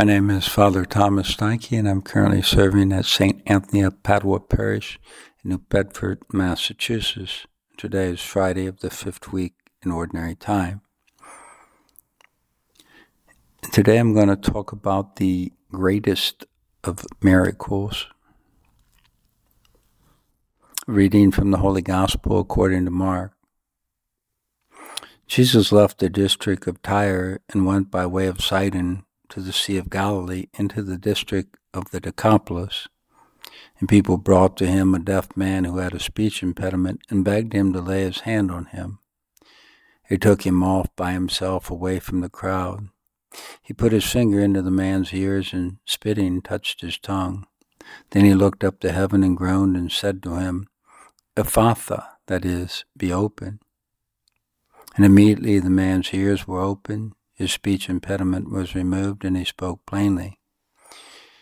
My name is Father Thomas Steinke, and I'm currently serving at St. Anthony of Padua Parish in New Bedford, Massachusetts. Today is Friday of the fifth week in Ordinary Time. Today I'm going to talk about the greatest of miracles. Reading from the Holy Gospel according to Mark. Jesus left the district of Tyre and went by way of Sidon to the Sea of Galilee into the district of the Decapolis. And people brought to him a deaf man who had a speech impediment and begged him to lay his hand on him. He took him off by himself away from the crowd. He put his finger into the man's ears and, spitting, touched his tongue. Then he looked up to heaven and groaned and said to him, Ephphatha, that is, be open. And immediately the man's ears were opened his speech impediment was removed and he spoke plainly.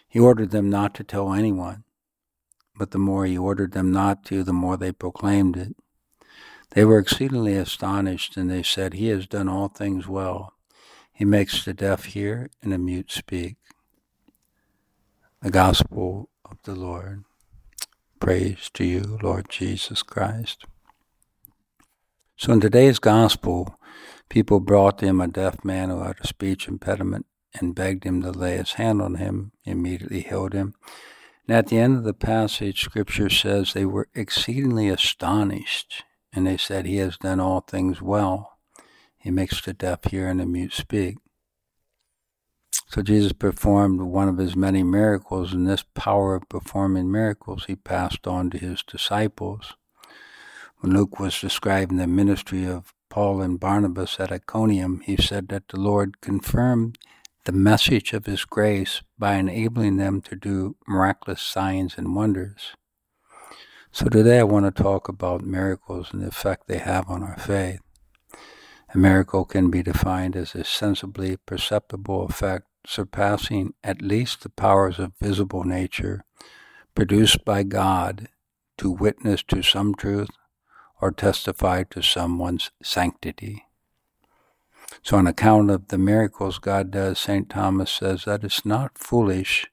He ordered them not to tell anyone, but the more he ordered them not to, the more they proclaimed it. They were exceedingly astonished, and they said, He has done all things well. He makes the deaf hear and the mute speak. The Gospel of the Lord. Praise to you, Lord Jesus Christ. So in today's Gospel, People brought him a deaf man who had a speech impediment and begged him to lay his hand on him. He immediately healed him. And at the end of the passage, Scripture says they were exceedingly astonished, and they said, He has done all things well. He makes the deaf hear and the mute speak. So Jesus performed one of his many miracles, and this power of performing miracles he passed on to his disciples. When Luke was describing the ministry of Paul and Barnabas at Iconium, he said that the Lord confirmed the message of his grace by enabling them to do miraculous signs and wonders. So today I want to talk about miracles and the effect they have on our faith. A miracle can be defined as a sensibly perceptible effect surpassing at least the powers of visible nature produced by God to witness to some truth or testify to someone's sanctity. So, on account of the miracles God does, St. Thomas says that it's not foolish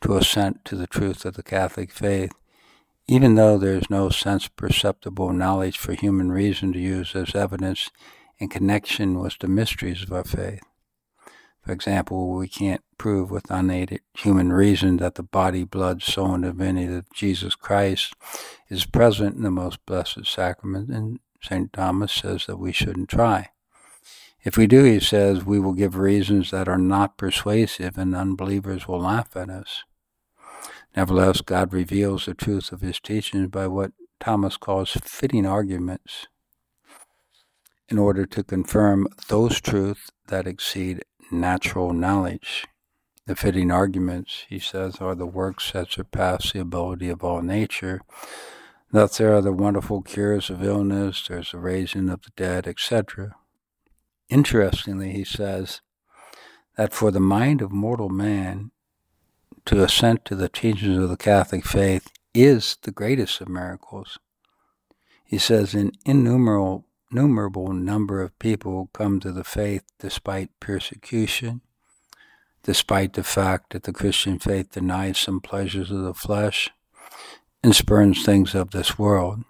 to assent to the truth of the Catholic faith, even though there is no sense perceptible knowledge for human reason to use as evidence in connection with the mysteries of our faith. For example, we can't prove with unaided human reason that the body, blood, soul, and divinity of Jesus Christ is present in the most blessed sacrament, and St. Thomas says that we shouldn't try. If we do, he says, we will give reasons that are not persuasive, and unbelievers will laugh at us. Nevertheless, God reveals the truth of his teachings by what Thomas calls fitting arguments in order to confirm those truths that exceed natural knowledge. The fitting arguments, he says, are the works that surpass the ability of all nature. Thus, there are the wonderful cures of illness, there's the raising of the dead, etc. Interestingly, he says that for the mind of mortal man to assent to the teachings of the Catholic faith is the greatest of miracles. He says, in innumerable innumerable number of people come to the faith despite persecution, despite the fact that the Christian faith denies some pleasures of the flesh and spurns things of this world.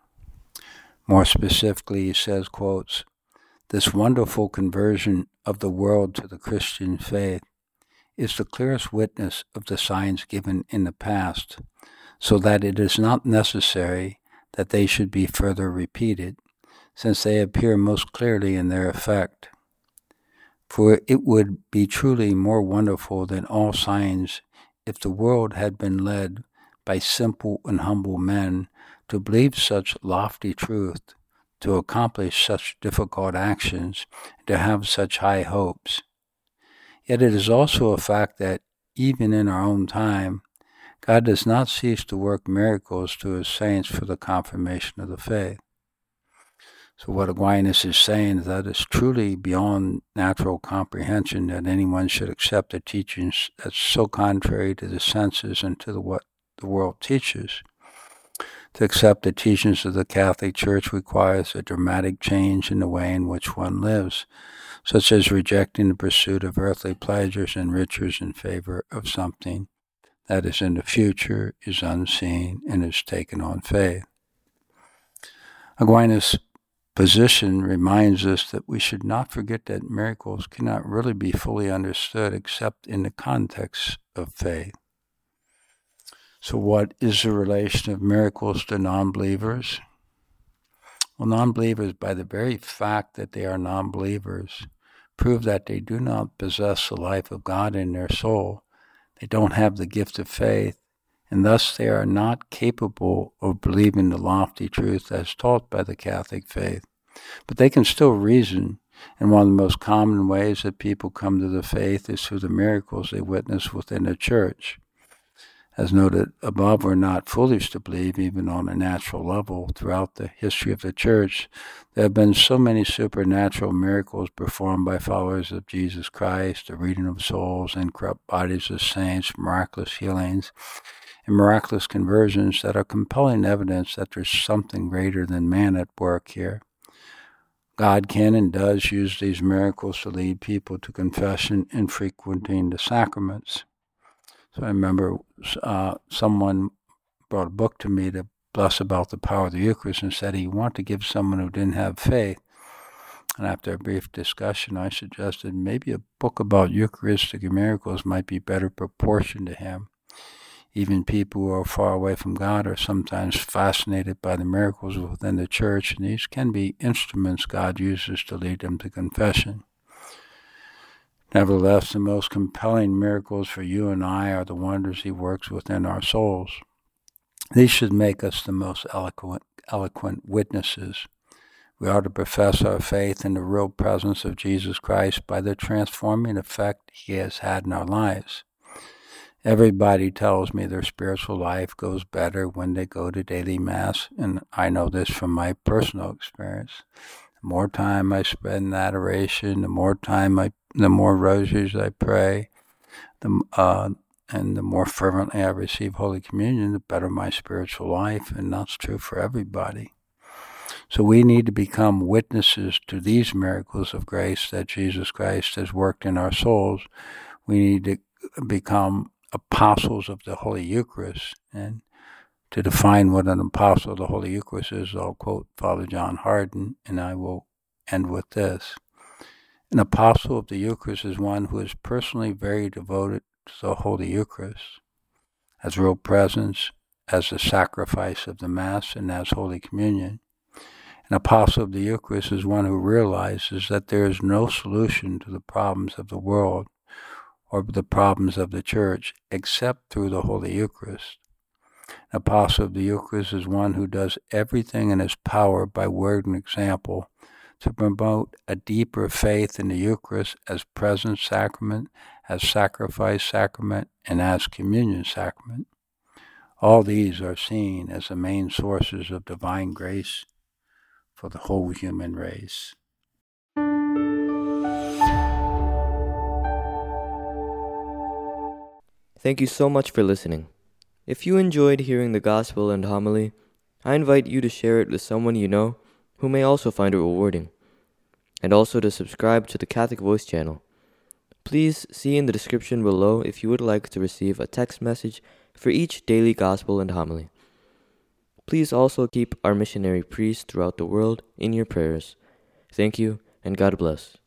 More specifically, he says, quotes, this wonderful conversion of the world to the Christian faith is the clearest witness of the signs given in the past, so that it is not necessary that they should be further repeated since they appear most clearly in their effect. For it would be truly more wonderful than all signs if the world had been led by simple and humble men to believe such lofty truth, to accomplish such difficult actions, to have such high hopes. Yet it is also a fact that even in our own time, God does not cease to work miracles to his saints for the confirmation of the faith. So what Aquinas is saying is that it's truly beyond natural comprehension that anyone should accept a teaching that's so contrary to the senses and to the, what the world teaches. To accept the teachings of the Catholic Church requires a dramatic change in the way in which one lives. such as rejecting the pursuit of earthly pleasures and riches in favor of something that is in the future, is unseen, and is taken on faith. Aquinas' position reminds us that we should not forget that miracles cannot really be fully understood except in the context of faith. So, what is the relation of miracles to non believers? Well, non believers, by the very fact that they are non believers, prove that they do not possess the life of God in their soul. They don't have the gift of faith, and thus they are not capable of believing the lofty truth as taught by the Catholic faith. But they can still reason, and one of the most common ways that people come to the faith is through the miracles they witness within the church. As noted above, we're not foolish to believe, even on a natural level, throughout the history of the church, there have been so many supernatural miracles performed by followers of Jesus Christ, the reading of souls, incorrupt bodies of saints, miraculous healings, and miraculous conversions that are compelling evidence that there's something greater than man at work here. God can and does use these miracles to lead people to confession and frequenting the sacraments. So I remember uh, someone brought a book to me to bless about the power of the Eucharist and said he wanted to give someone who didn't have faith. And after a brief discussion, I suggested maybe a book about Eucharistic miracles might be better proportioned to him. Even people who are far away from God are sometimes fascinated by the miracles within the church, and these can be instruments God uses to lead them to confession. Nevertheless, the most compelling miracles for you and I are the wonders He works within our souls. These should make us the most eloquent, eloquent witnesses. We are to profess our faith in the real presence of Jesus Christ by the transforming effect He has had in our lives. Everybody tells me their spiritual life goes better when they go to daily Mass, and I know this from my personal experience. The more time I spend in adoration, the more time I the more rosaries I pray, the uh, and the more fervently I receive Holy Communion, the better my spiritual life, and that's true for everybody. So we need to become witnesses to these miracles of grace that Jesus Christ has worked in our souls. We need to become apostles of the Holy Eucharist. And to define what an apostle of the Holy Eucharist is, I'll quote Father John Hardon, and I will end with this. An apostle of the Eucharist is one who is personally very devoted to the Holy Eucharist, as real presence, as the sacrifice of the Mass, and as Holy Communion. An apostle of the Eucharist is one who realizes that there is no solution to the problems of the world or the problems of the church except through the Holy Eucharist. An apostle of the Eucharist is one who does everything in his power by word and example to promote a deeper faith in the Eucharist as present sacrament, as sacrifice sacrament, and as communion sacrament. All these are seen as the main sources of divine grace for the whole human race. Thank you so much for listening. If you enjoyed hearing the gospel and homily, I invite you to share it with someone you know who may also find it rewarding, and also to subscribe to the Catholic Voice channel. Please see in the description below if you would like to receive a text message for each daily gospel and homily. Please also keep our missionary priests throughout the world in your prayers. Thank you, and God bless.